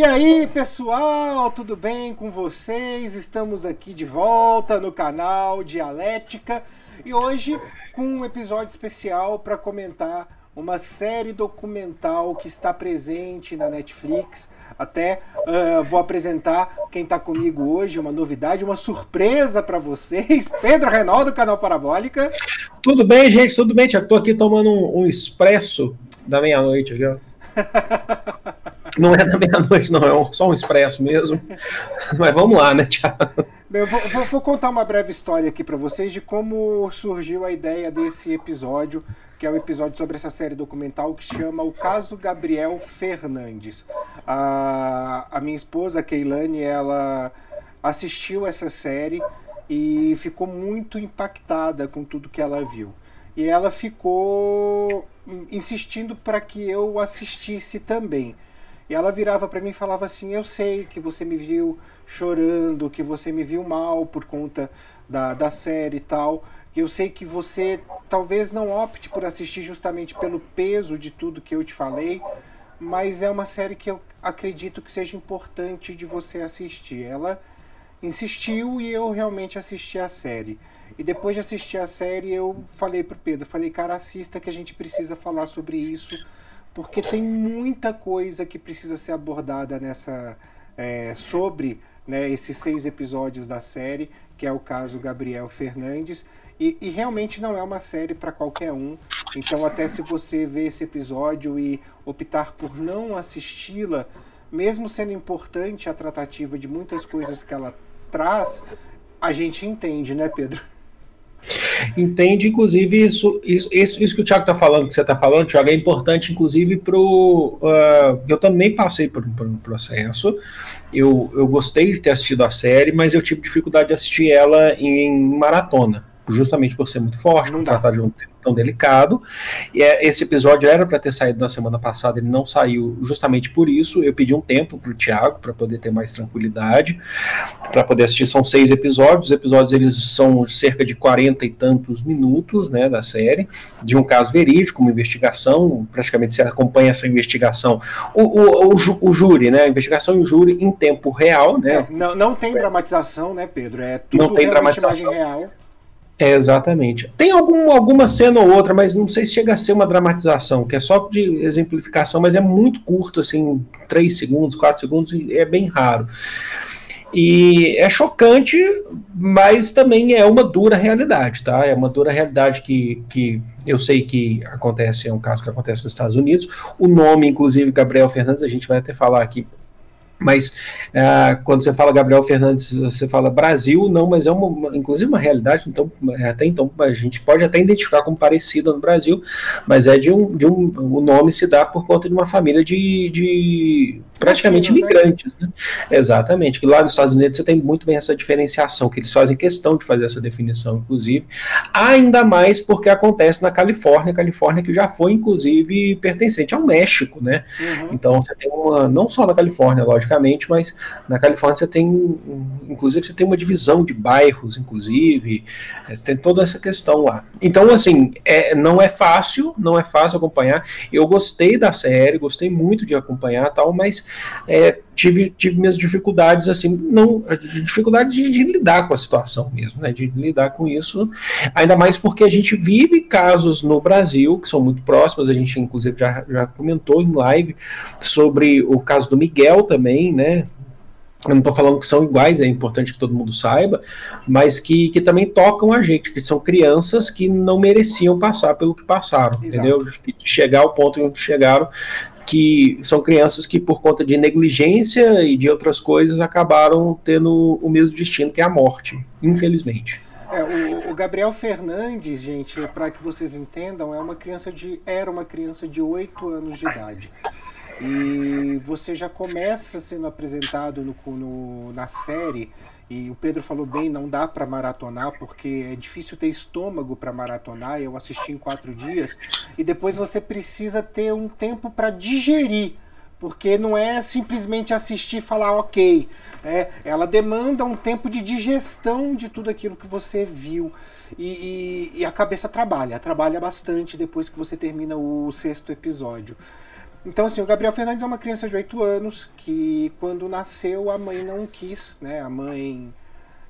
E aí, pessoal, tudo bem com vocês? Estamos aqui de volta no canal Dialética e hoje com um episódio especial para comentar uma série documental que está presente na Netflix. Até uh, vou apresentar quem está comigo hoje, uma novidade, uma surpresa para vocês. Pedro Renal, do canal Parabólica. Tudo bem, gente? Tudo bem? Estou aqui tomando um, um expresso da meia-noite aqui, ó. Não é da meia-noite, não, é só um expresso mesmo. Mas vamos lá, né, Tiago? Eu vou, vou, vou, contar uma breve história aqui para vocês de como surgiu a ideia desse episódio, que é o um episódio sobre essa série documental que chama O Caso Gabriel Fernandes. A, a minha esposa, Keilane, ela assistiu essa série e ficou muito impactada com tudo que ela viu. E ela ficou insistindo para que eu assistisse também. E ela virava para mim e falava assim: Eu sei que você me viu chorando, que você me viu mal por conta da, da série e tal. Eu sei que você talvez não opte por assistir justamente pelo peso de tudo que eu te falei, mas é uma série que eu acredito que seja importante de você assistir. Ela insistiu e eu realmente assisti a série. E depois de assistir a série, eu falei pro Pedro, falei, cara, assista que a gente precisa falar sobre isso porque tem muita coisa que precisa ser abordada nessa é, sobre né, esses seis episódios da série, que é o caso Gabriel Fernandes. E, e realmente não é uma série para qualquer um. Então, até se você ver esse episódio e optar por não assisti-la, mesmo sendo importante a tratativa de muitas coisas que ela traz, a gente entende, né, Pedro? Entende, inclusive, isso, isso, isso, isso que o Thiago está falando, que você está falando, Thiago, é importante, inclusive, para o. Uh, eu também passei por, por, um processo. Eu, eu gostei de ter assistido a série, mas eu tive dificuldade de assistir ela em maratona, justamente por ser muito forte, por tratar de um tema tão delicado. E é, esse episódio era para ter saído na semana passada, ele não saiu justamente por isso. Eu pedi um tempo para o Thiago para poder ter mais tranquilidade, para poder assistir. São seis episódios. Os episódios eles são cerca de quarenta e tantos minutos, né, da série, de um caso verídico, uma investigação. Praticamente você acompanha essa investigação. O, o, o, o júri, né, a investigação e o júri em tempo real, né. É, não, não tem dramatização, né, Pedro? É tudo não tem dramatização. real. É, exatamente. Tem algum, alguma cena ou outra, mas não sei se chega a ser uma dramatização, que é só de exemplificação, mas é muito curto, assim, 3 segundos, 4 segundos, e é bem raro. E é chocante, mas também é uma dura realidade, tá? É uma dura realidade que, que eu sei que acontece, é um caso que acontece nos Estados Unidos. O nome, inclusive, Gabriel Fernandes, a gente vai até falar aqui mas uh, quando você fala Gabriel Fernandes, você fala Brasil, não, mas é uma, inclusive uma realidade, então até então a gente pode até identificar como parecida no Brasil, mas é de um, de um o nome se dá por conta de uma família de, de praticamente né? imigrantes, né? Exatamente, que lá nos Estados Unidos você tem muito bem essa diferenciação, que eles fazem questão de fazer essa definição, inclusive, ainda mais porque acontece na Califórnia, Califórnia que já foi, inclusive, pertencente ao México, né? Uhum. Então você tem uma, não só na Califórnia, logicamente, mas na Califórnia você tem, inclusive, você tem uma divisão de bairros, inclusive, você tem toda essa questão lá. Então, assim, é, não é fácil, não é fácil acompanhar, eu gostei da série, gostei muito de acompanhar tal, mas é, tive, tive minhas dificuldades, assim, não, dificuldades de, de, lidar com a situação mesmo, né, de lidar com isso, ainda mais porque a gente vive casos no Brasil que são muito próximos, a gente inclusive já, já comentou em live sobre o caso do Miguel também, né, eu não estou falando que são iguais, é importante que todo mundo saiba, mas que, que também tocam a gente, que são crianças que não mereciam passar pelo que passaram, Exato. entendeu? Chegar ao ponto em que chegaram que são crianças que, por conta de negligência e de outras coisas, acabaram tendo o mesmo destino que é a morte, infelizmente. É, o, o, Gabriel Fernandes, gente, para que vocês entendam, é uma criança de, era uma criança de 8 anos de idade. E você já começa sendo apresentado no, no na série e o Pedro falou bem, não dá para maratonar porque é difícil ter estômago para maratonar. Eu assisti em quatro dias e depois você precisa ter um tempo para digerir, porque não é simplesmente assistir e falar ok. É, ela demanda um tempo de digestão de tudo aquilo que você viu. E, e, e a cabeça trabalha, trabalha bastante depois que você termina o sexto episódio. Então, assim, o Gabriel Fernandes é uma criança de 8 anos que, quando nasceu, a mãe não quis, né? A mãe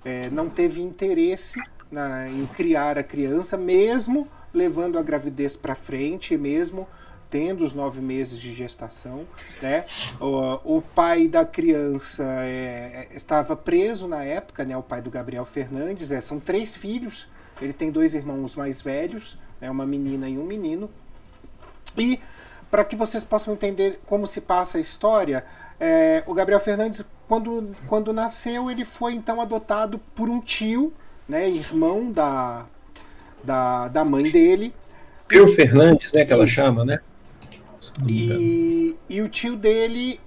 é, não teve interesse na, em criar a criança, mesmo levando a gravidez para frente, mesmo tendo os nove meses de gestação. Né? O, o pai da criança é, estava preso na época, né? o pai do Gabriel Fernandes. É, são três filhos, ele tem dois irmãos mais velhos, né? uma menina e um menino. E para que vocês possam entender como se passa a história, é, o Gabriel Fernandes, quando, quando nasceu, ele foi então adotado por um tio, né, irmão da, da, da mãe dele. Pio Fernandes, né, que ela chama, né? E, e o tio dele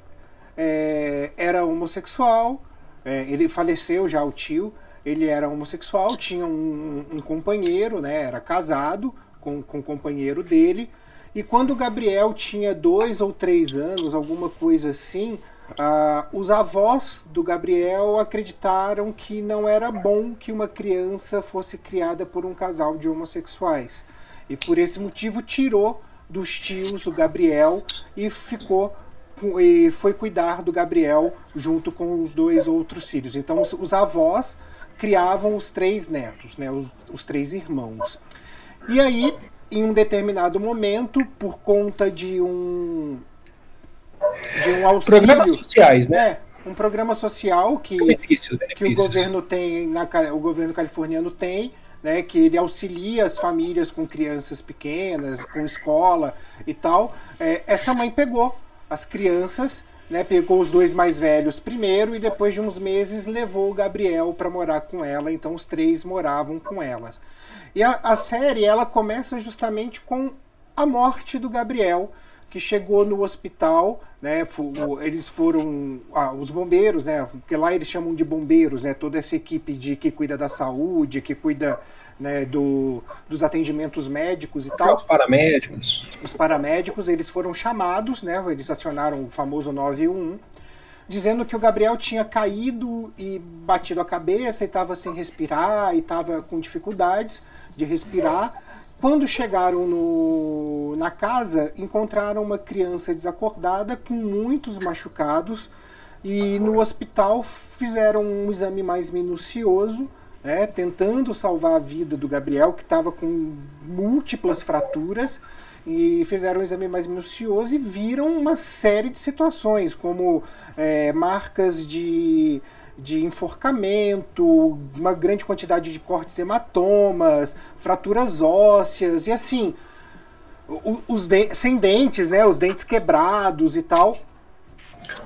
é, era homossexual, é, ele faleceu já, o tio, ele era homossexual, tinha um, um companheiro, né, era casado com, com o companheiro dele, e quando o Gabriel tinha dois ou três anos, alguma coisa assim, uh, os avós do Gabriel acreditaram que não era bom que uma criança fosse criada por um casal de homossexuais. E por esse motivo tirou dos tios o Gabriel e ficou e foi cuidar do Gabriel junto com os dois outros filhos. Então os, os avós criavam os três netos, né, os, os três irmãos. E aí em um determinado momento, por conta de um de um auxílio, programas sociais, né? É, um programa social que, benefícios, benefícios. que o governo tem, na, o governo californiano tem, né, que ele auxilia as famílias com crianças pequenas, com escola e tal. É, essa mãe pegou as crianças, né, pegou os dois mais velhos primeiro e depois de uns meses levou o Gabriel para morar com ela. Então os três moravam com elas. E a, a série ela começa justamente com a morte do Gabriel, que chegou no hospital, né? Eles foram ah, os bombeiros, né? Porque lá eles chamam de bombeiros, né? Toda essa equipe de que cuida da saúde, que cuida né, do, dos atendimentos médicos e tal. Os paramédicos. Os paramédicos, eles foram chamados, né? Eles acionaram o famoso 911, dizendo que o Gabriel tinha caído e batido a cabeça e estava sem respirar e estava com dificuldades de respirar. Quando chegaram no, na casa, encontraram uma criança desacordada com muitos machucados e no hospital fizeram um exame mais minucioso, né, tentando salvar a vida do Gabriel, que estava com múltiplas fraturas, e fizeram um exame mais minucioso e viram uma série de situações, como é, marcas de de enforcamento, uma grande quantidade de cortes hematomas, fraturas ósseas e assim, os de sem dentes, né, os dentes quebrados e tal.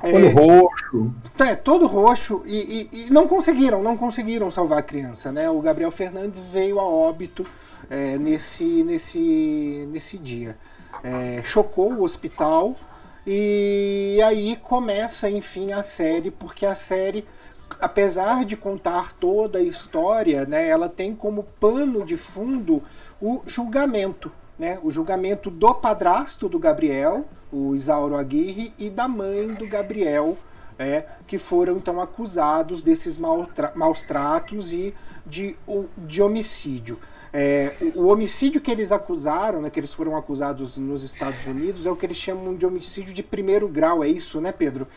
Olho é, roxo. É, todo roxo. E, e, e, não conseguiram, não conseguiram salvar a criança, né? O Gabriel Fernandes veio a óbito é, nesse, nesse, nesse dia. É, chocou o hospital e aí começa, enfim, a série, porque a série apesar de contar toda a história, né, ela tem como pano de fundo o julgamento, né, o julgamento do padrasto do Gabriel, o Isauro Aguirre, e da mãe do Gabriel, é, que foram então acusados desses maus tratos e de, de homicídio. É, o, homicídio que eles acusaram, né, que eles foram acusados nos Estados Unidos, é o que eles chamam de homicídio de primeiro grau, é isso, né, Pedro?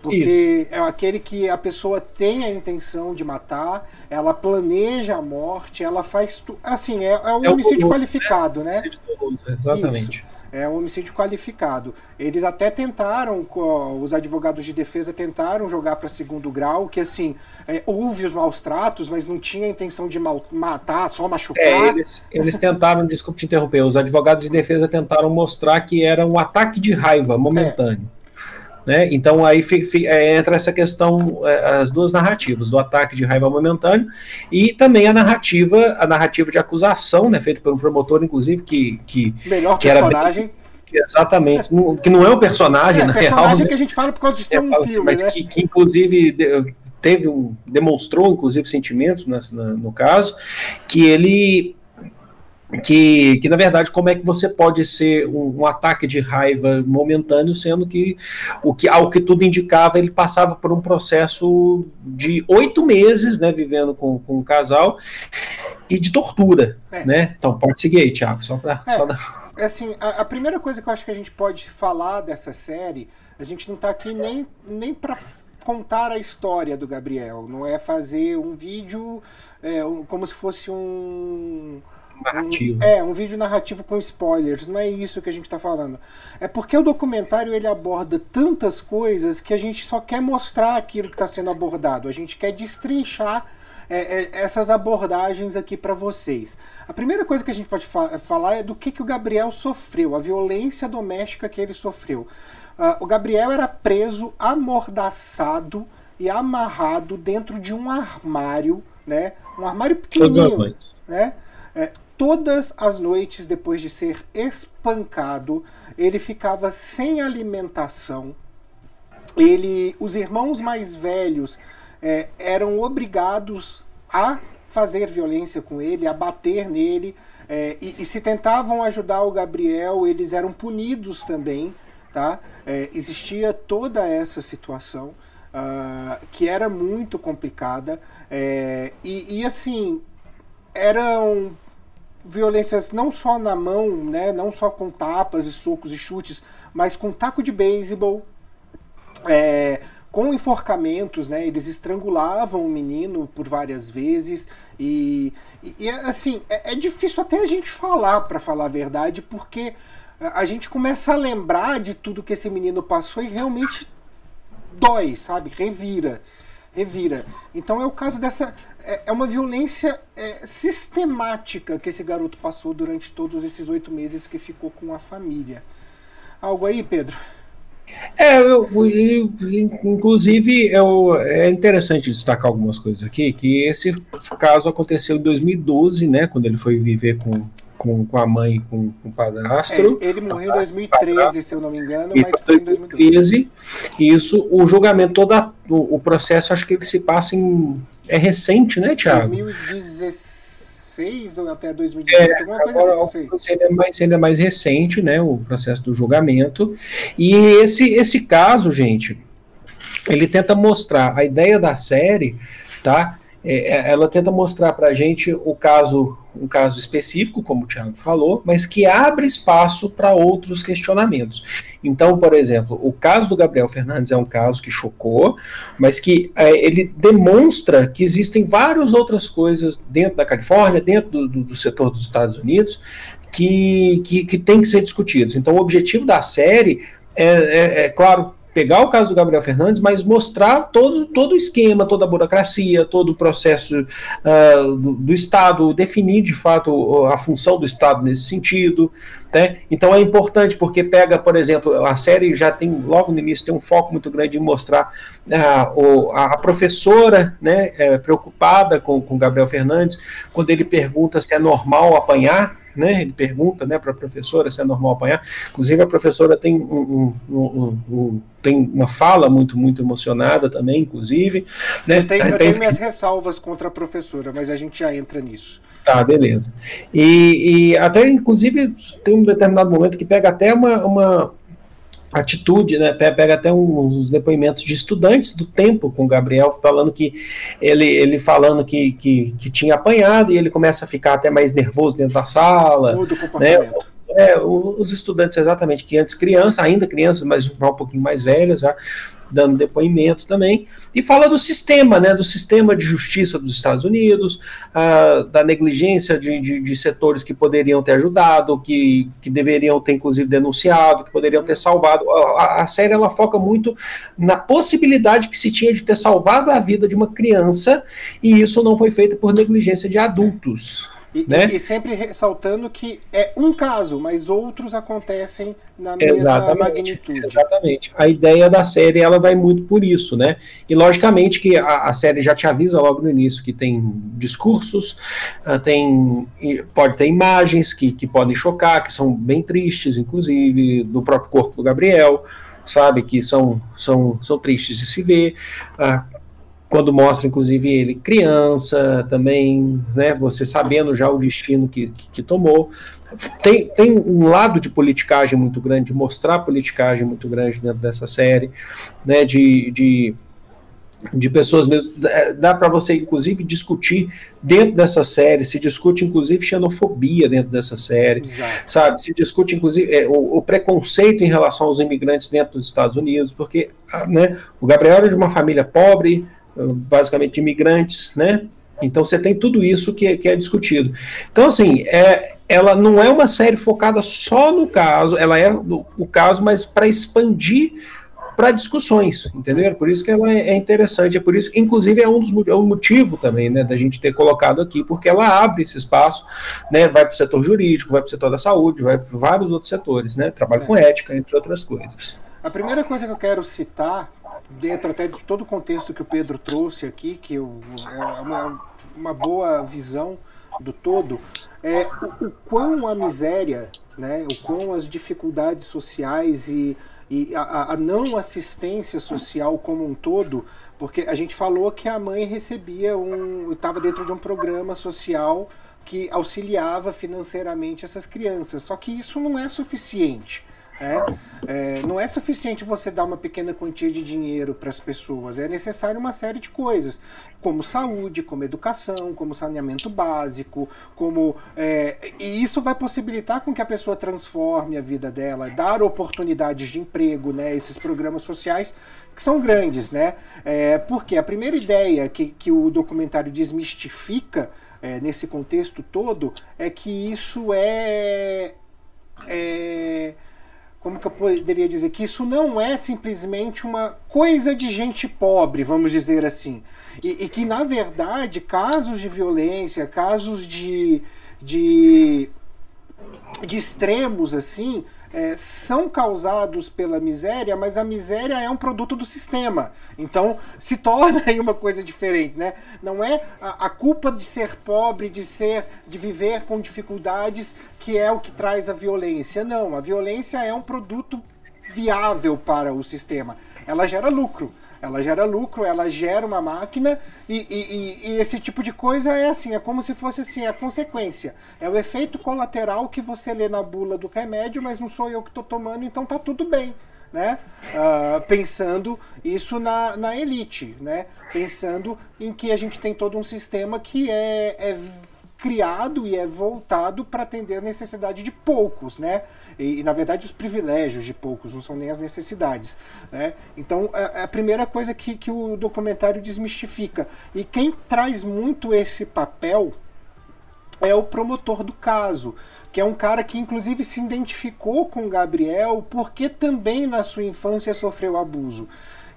Porque isso. é aquele que a pessoa tem a intenção de matar, ela planeja a morte, ela faz tudo. Assim, é, é um é homicídio o, qualificado, né? Exatamente. Isso é um homicídio qualificado. Eles até tentaram, os advogados de defesa tentaram jogar para segundo grau, que assim, é, houve os maus tratos, mas não tinha intenção de mal, matar, só machucar. É, eles, eles tentaram, desculpe te interromper, os advogados de defesa tentaram mostrar que era um ataque de raiva momentâneo. É. Né? Então aí é, entra essa questão, é, as duas narrativas, do ataque de raiva momentâneo e também a narrativa, a narrativa de acusação, né, feita por um promotor, inclusive, que, que, Melhor que personagem. Era bem, exatamente, que não é um personagem, é, na personagem real. que a gente fala por causa de ser é, um assim, filme, mas né? que, que inclusive teve um, demonstrou inclusive sentimentos na, no caso, que ele que, que na verdade como é que você pode ser um, um, ataque de raiva momentâneo, sendo que o que ao que tudo indicava ele passava por um processo de oito meses, né, vivendo com, com o casal e de tortura, é. né? Então pode seguir aí, Thiago, só para é, só dar... É assim, a, a, primeira coisa que eu acho que a gente pode falar dessa série, a gente não está aqui nem, nem para contar a história do Gabriel, não é fazer um vídeo é, um, como se fosse um narrativo. Um, é, um vídeo narrativo com spoilers. Não é isso que a gente está falando. É porque o documentário ele aborda tantas coisas que a gente só quer mostrar aquilo que está sendo abordado. A gente quer destrinchar é, é, essas abordagens aqui para vocês. A primeira coisa que a gente pode fa falar é do que, que o Gabriel sofreu, a violência doméstica que ele sofreu. Uh, o Gabriel era preso, amordaçado e amarrado dentro de um armário, né? Um armário pequenininho, né? É, todas as noites depois de ser espancado, ele ficava sem alimentação. Ele, os irmãos mais velhos é, eram obrigados a fazer violência com ele, a bater nele, é, e, e, se tentavam ajudar o Gabriel, eles eram punidos também, tá? É, existia toda essa situação uh, que era muito complicada é, e, e assim eram violências não só na mão, né, não só com tapas e socos e chutes, mas com taco de beisebol, é, com enforcamentos, né, eles estrangulavam o menino por várias vezes e, e, e assim é, é, difícil até a gente falar, para falar a verdade, porque a gente começa a lembrar de tudo que esse menino passou e realmente dói, sabe, revira revira. Então é o caso dessa. É, é uma violência é, sistemática que esse garoto passou durante todos esses oito meses que ficou com a família. Algo aí, Pedro? É, eu, inclusive eu, é interessante destacar algumas coisas aqui, que esse caso aconteceu em 2012, né, quando ele foi viver com, com, com a mãe e com, com o padrasto. É, ele morreu em 2013, se eu não me engano, mas foi em 2012. Isso, o julgamento, todo o, o, processo, acho que ele se passa em. É recente, né, Thiago? 2016 ou até 2018, é, alguma coisa agora, assim. Ele é, mais, ele é mais recente, né, o processo do julgamento. E esse, esse caso, gente, ele tenta mostrar a ideia da série, tá? É, é, ela tenta mostrar para a gente o caso, um caso específico, como o Thiago falou, mas que abre espaço para outros questionamentos. Então, por exemplo, o caso do Gabriel Fernandes é um caso que chocou, mas que é, ele demonstra que existem várias outras coisas dentro da Califórnia, dentro do, do, do setor dos Estados Unidos, que, que, que tem que ser discutidos. Então, o objetivo da série é, é, é claro, pegar o caso do Gabriel Fernandes, mas mostrar todo, todo o esquema, toda a burocracia, todo o processo uh, do, do, Estado, definir de fato a função do Estado nesse sentido. Né? Então é importante porque pega, por exemplo, a série já tem, logo no início, tem um foco muito grande em mostrar uh, o, a, professora né, é, preocupada com o Gabriel Fernandes, quando ele pergunta se é normal apanhar né? Ele pergunta, né, para a professora se é normal apanhar. Inclusive a professora tem um, um, um, tem uma fala muito muito emocionada também, inclusive. Né? Eu tenho, eu tenho minhas ressalvas contra a professora, mas a gente já entra nisso. Tá, beleza. E, e até, inclusive, tem um determinado momento que pega até uma, uma, atitude, né? Pega até uns depoimentos de estudantes do tempo com o Gabriel falando que ele, ele falando que, que, que tinha apanhado e ele começa a ficar até mais nervoso dentro da sala. Muda o comportamento. Né? É, os estudantes exatamente que antes criança, ainda crianças, mas um pouquinho mais velhas, já dando depoimento também, e fala do sistema, né, do sistema de justiça dos Estados Unidos, ah, da negligência de, de, de, setores que poderiam ter ajudado, que, que deveriam ter inclusive denunciado, que poderiam ter salvado. A, a série ela foca muito na possibilidade que se tinha de ter salvado a vida de uma criança, e isso não foi feito por negligência de adultos. E, né? e, sempre ressaltando que é um caso, mas outros acontecem na mesma exatamente, magnitude. Exatamente. A ideia da série ela vai muito por isso, né? E logicamente que a, a série já te avisa logo no início que tem discursos, uh, tem pode ter imagens que, que podem chocar, que são bem tristes, inclusive do próprio corpo do Gabriel, sabe que são são, são tristes de se ver. Uh, quando mostra, inclusive, ele criança também, né, você sabendo já o destino que, que, que, tomou. Tem, tem um lado de politicagem muito grande, de mostrar politicagem muito grande dentro dessa série, né, de, de de pessoas mesmo. É, dá para você, inclusive, discutir dentro dessa série, se discute, inclusive, xenofobia dentro dessa série, Exato. sabe? Se discute, inclusive, é, o, o, preconceito em relação aos imigrantes dentro dos Estados Unidos, porque ah, né, o Gabriel era de uma família pobre, basicamente de imigrantes, né? Então você tem tudo isso que, que é discutido. Então, assim, é, ela não é uma série focada só no caso, ela é no, o caso, mas para expandir para discussões, entendeu? Por isso que ela é, é interessante, é por isso, inclusive é um dos é um motivo também, né, da gente ter colocado aqui, porque ela abre esse espaço, né, vai para o setor jurídico, vai para o setor da saúde, vai para vários outros setores, né, trabalho é. com ética, entre outras coisas. A primeira coisa que eu quero citar, dentro até de todo o contexto que o Pedro trouxe aqui, que eu, é uma, uma boa visão do todo, é o, o quão a miséria, né, o quão as dificuldades sociais e e a, a não assistência social como um todo, porque a gente falou que a mãe recebia um. estava dentro de um programa social que auxiliava financeiramente essas crianças. Só que isso não é suficiente. É, é, não é suficiente você dar uma pequena quantia de dinheiro para as pessoas, é necessário uma série de coisas, como saúde, como educação, como saneamento básico, como é, e isso vai possibilitar com que a pessoa transforme a vida dela, dar oportunidades de emprego, né? Esses programas sociais que são grandes, né? É, porque a primeira ideia que, que o documentário desmistifica é, nesse contexto todo é que isso é, é como que eu poderia dizer que isso não é simplesmente uma coisa de gente pobre, vamos dizer assim, e, e que na verdade casos de violência, casos de, de, de extremos assim, é, são causados pela miséria, mas a miséria é um produto do sistema. Então se torna aí uma coisa diferente, né? Não é a, a, culpa de ser pobre, de ser, de viver com dificuldades, que é o que traz a violência. Não, a violência é um produto viável para o sistema. Ela gera lucro. Ela gera lucro, ela gera uma máquina e, e, e, esse tipo de coisa é assim, é como se fosse assim, a consequência. É o efeito colateral que você lê na bula do remédio, mas não sou eu que estou tomando, então tá tudo bem. Né? Uh, pensando isso na, na elite, né? pensando em que a gente tem todo um sistema que é, é criado e é voltado para atender a necessidade de poucos, né? E, e, na verdade os privilégios de poucos, não são nem as necessidades. Né? Então é, é a primeira coisa que, que o documentário desmistifica. E quem traz muito esse papel é o promotor do caso, que é um cara que inclusive se identificou com Gabriel porque também na sua infância sofreu abuso.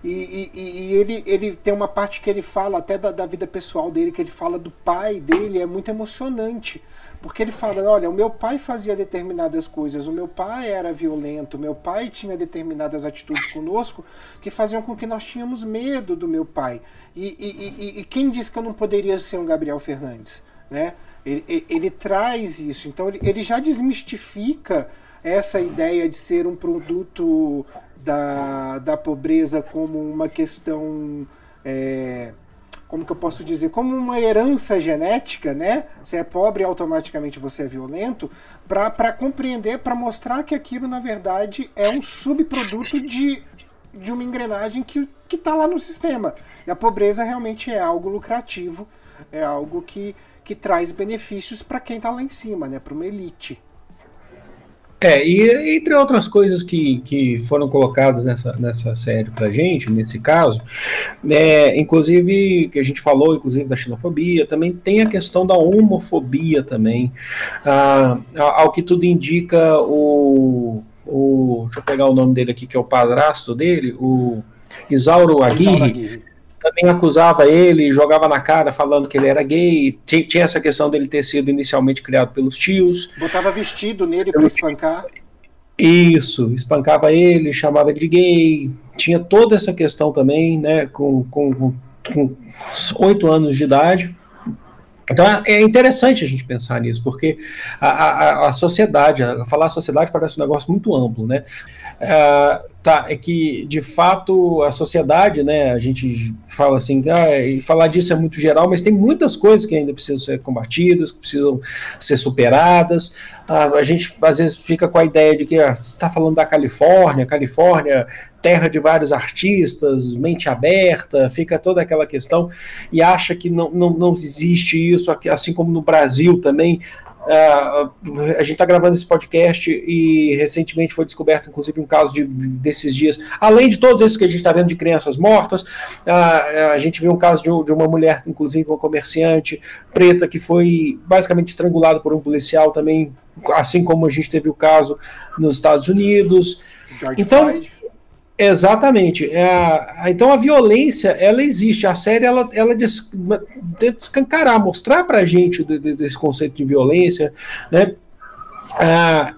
E, e, e, ele, ele tem uma parte que ele fala até da, da, vida pessoal dele, que ele fala do pai dele, é muito emocionante. Porque ele fala: olha, o meu pai fazia determinadas coisas, o meu pai era violento, o meu pai tinha determinadas atitudes conosco que faziam com que nós tínhamos medo do meu pai. E, e, e quem disse que eu não poderia ser um Gabriel Fernandes? Né? Ele, ele, ele traz isso, então ele, ele já desmistifica essa ideia de ser um produto da, da pobreza como uma questão. É, como que eu posso dizer, como uma herança genética, né? Você é pobre, automaticamente você é violento, para compreender, para mostrar que aquilo, na verdade, é um subproduto de, de uma engrenagem que está lá no sistema. E a pobreza realmente é algo lucrativo, é algo que, que traz benefícios para quem está lá em cima, né? Para uma elite. É, e entre outras coisas que, que foram colocadas nessa, nessa série pra gente, nesse caso, é, inclusive, que a gente falou, inclusive, da xenofobia, também tem a questão da homofobia também. Ah, ao que tudo indica, o, o. Deixa eu pegar o nome dele aqui, que é o padrasto dele, o Isauro Aguirre também acusava ele, jogava na cara falando que ele era gay. Tinha, essa questão dele ter sido inicialmente criado pelos tios. Botava vestido nele para espancar. Isso, espancava ele, chamava ele de gay. Tinha toda essa questão também, né, com, 8 anos de idade. Então é interessante a gente pensar nisso, porque a, a, a sociedade, falar a sociedade parece um negócio muito amplo, né? Uh, tá, é que de fato a sociedade, né, a gente fala assim, ah, e falar disso é muito geral, mas tem muitas coisas que ainda precisam ser combatidas, que precisam ser superadas. Uh, a gente às vezes fica com a ideia de que ah, você está falando da Califórnia, Califórnia, terra de vários artistas, mente aberta, fica toda aquela questão e acha que não, não, não existe isso, assim como no Brasil também Uh, a gente está gravando esse podcast e recentemente foi descoberto, inclusive, um caso de, desses dias, além de todos esses que a gente está vendo de crianças mortas, uh, a gente viu um caso de, de, uma mulher, inclusive uma comerciante preta, que foi basicamente estrangulada por um policial também, assim como a gente teve o caso nos Estados Unidos. Então, Floyd. Exatamente. É, então a violência, ela existe. A série, ela, ela des, mostrar pra gente desse conceito de violência, né? Ah,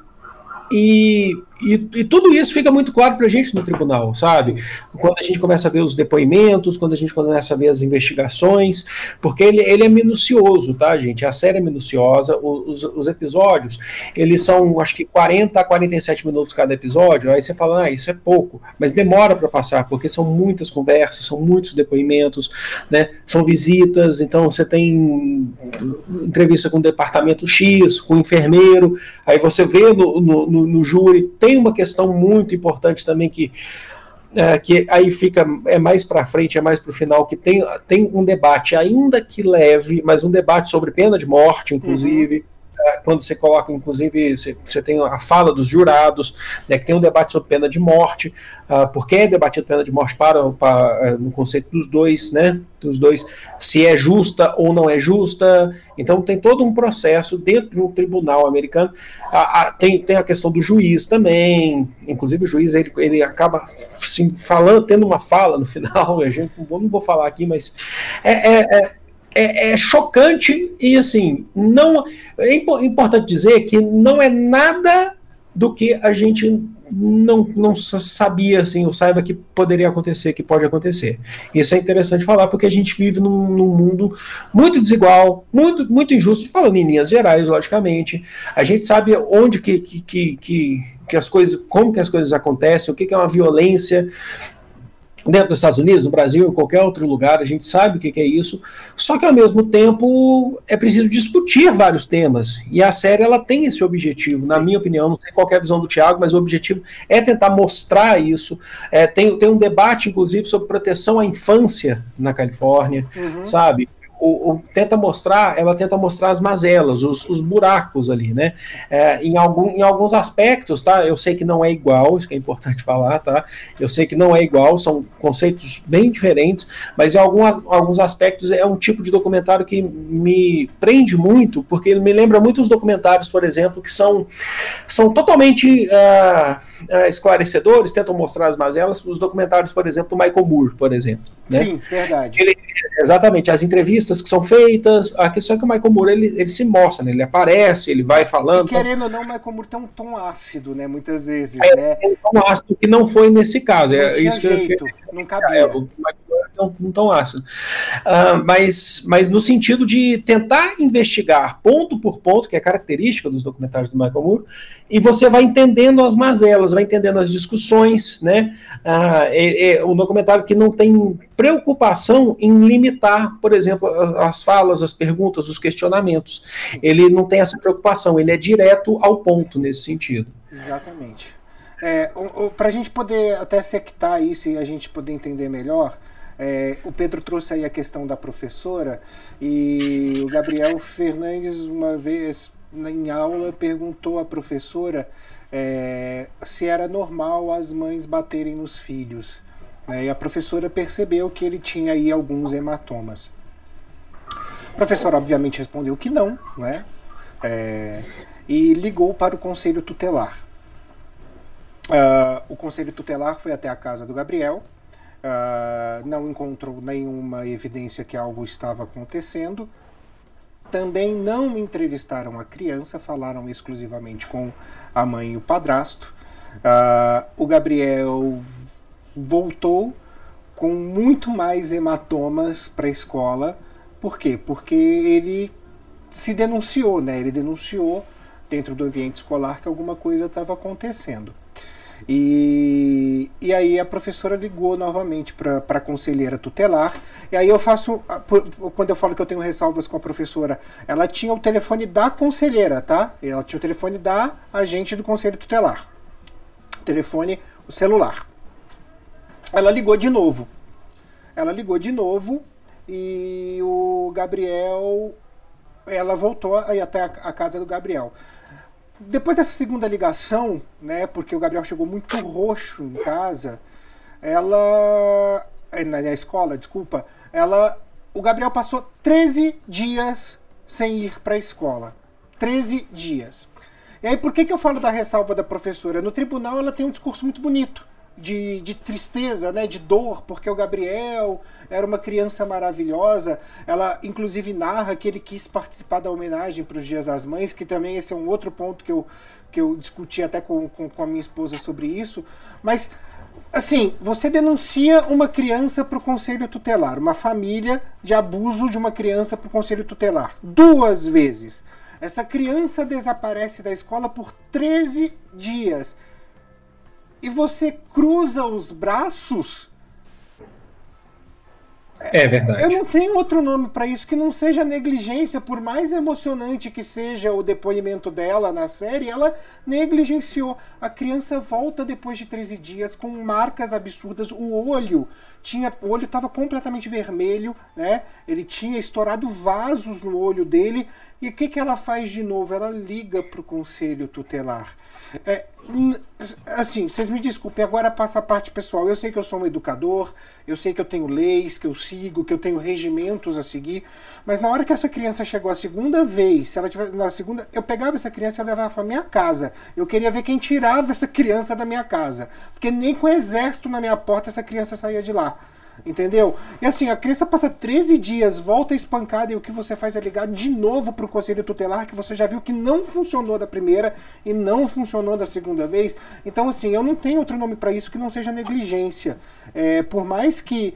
e e, e, tudo isso fica muito claro para a gente no tribunal, sabe? Quando a gente começa a ver os depoimentos, quando a gente começa a ver as investigações, porque ele, ele é minucioso, tá, gente? A série é minuciosa, os, os episódios, eles são, acho que 40 a 47 minutos cada episódio, aí você fala, ah, isso é pouco, mas demora para passar, porque são muitas conversas, são muitos depoimentos, né? São visitas, então você tem entrevista com o departamento X, com o enfermeiro, aí você vê no, no, no, no júri, tem tem uma questão muito importante também que é, que aí fica é mais para frente, é mais para o final, que tem, tem um debate, ainda que leve, mas um debate sobre pena de morte, inclusive. Uhum. Quando você coloca, inclusive, você, você, tem a fala dos jurados, né, que tem um debate sobre pena de morte, uh, porque é debatido pena de morte para, para uh, no conceito dos dois, né, dos dois, se é justa ou não é justa. Então tem todo um processo dentro de um tribunal americano. Uh, tem, tem a questão do juiz também, inclusive o juiz ele, ele acaba assim, falando, tendo uma fala no final. A gente não vou falar aqui, mas é, é, é é, é, chocante e assim não é importante dizer que não é nada do que a gente não, não sabia assim ou saiba que poderia acontecer que pode acontecer. Isso é interessante falar porque a gente vive num, num mundo muito desigual muito muito injusto falando em linhas gerais logicamente. A gente sabe onde que, que, que, que, que as coisas como que as coisas acontecem o que, que é uma violência dentro dos Estados Unidos, no Brasil, em qualquer outro lugar, a gente sabe o que, é isso, só que ao mesmo tempo é preciso discutir vários temas, e a série ela tem esse objetivo, na minha opinião, não sei qual é a visão do Tiago, mas o objetivo é tentar mostrar isso, é, tem, tem um debate, inclusive, sobre proteção à infância na Califórnia, uhum. sabe? O, o, tenta mostrar, ela tenta mostrar as mazelas, os, os buracos ali, né? É, em, algum, em alguns aspectos, tá? Eu sei que não é igual, isso que é importante falar, tá? Eu sei que não é igual, são conceitos bem diferentes, mas em algum, alguns aspectos é um tipo de documentário que me prende muito, porque ele me lembra muito os documentários, por exemplo, que são, são totalmente uh, esclarecedores, tentam mostrar as mazelas, os documentários, por exemplo, do Michael Moore, por exemplo. Né? Sim, verdade. Ele, exatamente, as entrevistas que são feitas, a questão é que o Michael Moore ele, ele se mostra, né? ele aparece, ele vai falando. E querendo ou não, o Michael Moore tem um tom ácido, né? Muitas vezes. É, né? um tom ácido que não foi nesse caso. É isso jeito, que, não cabia. É, o não, não tão ácido. Uh, mas, mas no sentido de tentar investigar ponto por ponto, que é característica dos documentários do Michael Moore, e você vai entendendo as mazelas, vai entendendo as discussões, né? Uh, é, é um documentário que não tem preocupação em limitar, por exemplo, as falas, as perguntas, os questionamentos. Ele não tem essa preocupação, ele é direto ao ponto nesse sentido. Exatamente. É, para a gente poder até sectar isso e a gente poder entender melhor, é, o Pedro trouxe aí a questão da professora e o Gabriel Fernandes, uma vez em aula, perguntou à professora é, se era normal as mães baterem nos filhos. Né, e a professora percebeu que ele tinha aí alguns hematomas. A professora, obviamente, respondeu que não, né? É, e ligou para o conselho tutelar. Uh, o conselho tutelar foi até a casa do Gabriel uh, não encontrou nenhuma evidência que algo estava acontecendo. Também não entrevistaram a criança, falaram exclusivamente com a mãe e o padrasto. Uh, o Gabriel voltou com muito mais hematomas para a escola. Por quê? Porque ele se denunciou, né? Ele denunciou dentro do ambiente escolar que alguma coisa estava acontecendo. E, e aí a professora ligou novamente para a conselheira tutelar. E aí eu faço. Quando eu falo que eu tenho ressalvas com a professora, ela tinha o telefone da conselheira, tá? Ela tinha o telefone da agente do conselho tutelar. O telefone, o celular. Ela ligou de novo. Ela ligou de novo e o Gabriel. Ela voltou aí até a, a casa do Gabriel. Depois dessa segunda ligação, né, porque o Gabriel chegou muito roxo em casa, ela. Eh, na, na escola, desculpa. Ela. O Gabriel passou 13 dias sem ir para a escola. 13 dias. E aí, por que, que eu falo da ressalva da professora? No tribunal, ela tem um discurso muito bonito de, de tristeza, né, de dor, porque o Gabriel era uma criança maravilhosa. Ela, inclusive, narra que ele quis participar da homenagem para os Dias das Mães, que também esse é um outro ponto que eu, que eu discuti até com, com, com a minha esposa sobre isso. Mas, assim, você denuncia uma criança para o conselho tutelar, uma família de abuso de uma criança para o conselho tutelar, duas vezes. Essa criança desaparece da escola por 13 dias e você cruza os braços. É verdade. Eu não tenho outro nome para isso que não seja negligência, por mais emocionante que seja o depoimento dela na série, ela negligenciou. A criança volta depois de 13 dias com marcas absurdas, o olho tinha, o olho estava completamente vermelho, né? Ele tinha estourado vasos no olho dele. E o que, que ela faz de novo? Ela liga para o conselho tutelar. É, assim, vocês me desculpem, agora passa a parte pessoal. Eu sei que eu sou um educador, eu sei que eu tenho leis que eu sigo, que eu tenho regimentos a seguir, mas na hora que essa criança chegou a segunda vez, se ela tiver na segunda, eu pegava essa criança e levava para minha casa. Eu queria ver quem tirava essa criança da minha casa, porque nem com o exército na minha porta essa criança saía de lá. Entendeu? E assim, a criança passa 13 dias, volta espancada e o que você faz é ligar de novo para o conselho tutelar, que você já viu que não funcionou da primeira e não funcionou da segunda vez. Então, assim, eu não tenho outro nome para isso que não seja negligência. É, por mais que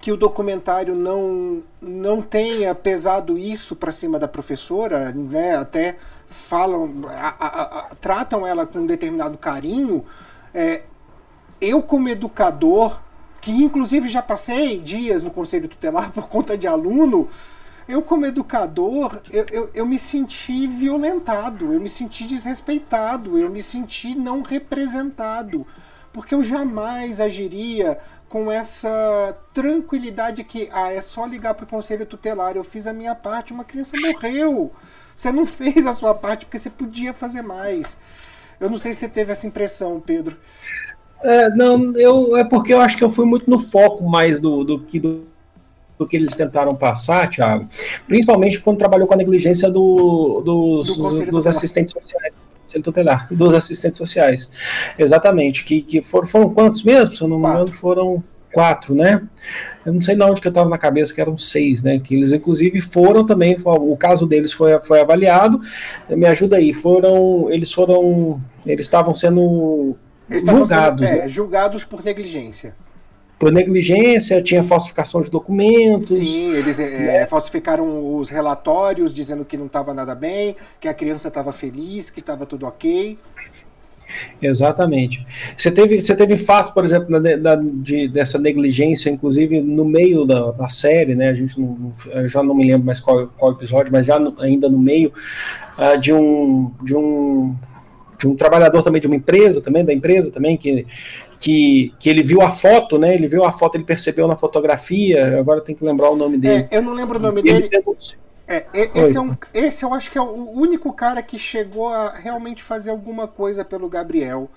que o documentário não não tenha pesado isso para cima da professora, né? Até falam, a, a, a, tratam ela com um determinado carinho. É, eu como educador que inclusive já passei dias no conselho tutelar por conta de aluno, eu como educador, eu, eu, eu, me senti violentado, eu me senti desrespeitado, eu me senti não representado, porque eu jamais agiria com essa tranquilidade que ah, é só ligar para o conselho tutelar, eu fiz a minha parte, uma criança morreu. Você não fez a sua parte porque você podia fazer mais. Eu não sei se você teve essa impressão, Pedro. É, não, eu, é porque eu acho que eu fui muito no foco mais do, do que do, do que eles tentaram passar, Thiago. Principalmente quando trabalhou com a negligência do, dos, do dos assistentes sociais. Tutelar, dos assistentes sociais. Exatamente. Que, que foram, foram quantos mesmo? Se eu não me engano, foram quatro, né? Eu não sei de onde que eu estava na cabeça que eram seis, né? Que eles inclusive foram também, o caso deles foi, foi avaliado. Me ajuda aí, foram, eles foram, eles estavam sendo julgados. Sendo, é, né? julgados por negligência. Por negligência, tinha falsificação de documentos. Sim, eles é, falsificaram os relatórios dizendo que não estava nada bem, que a criança estava feliz, que estava tudo ok. Exatamente. Você teve, você teve fatos, por exemplo, da, da, de, dessa negligência, inclusive no meio da, da série, né? A gente não, eu já não me lembro mais qual, qual episódio, mas já no, ainda no meio uh, de um de um de um trabalhador também de uma empresa, também da empresa também, que, que, que ele viu a foto, né? Ele viu a foto, ele percebeu na fotografia, agora tem que lembrar o nome dele. É, eu não lembro o nome dele. É, esse, é um, esse eu acho que é o único cara que chegou a realmente fazer alguma coisa pelo Gabriel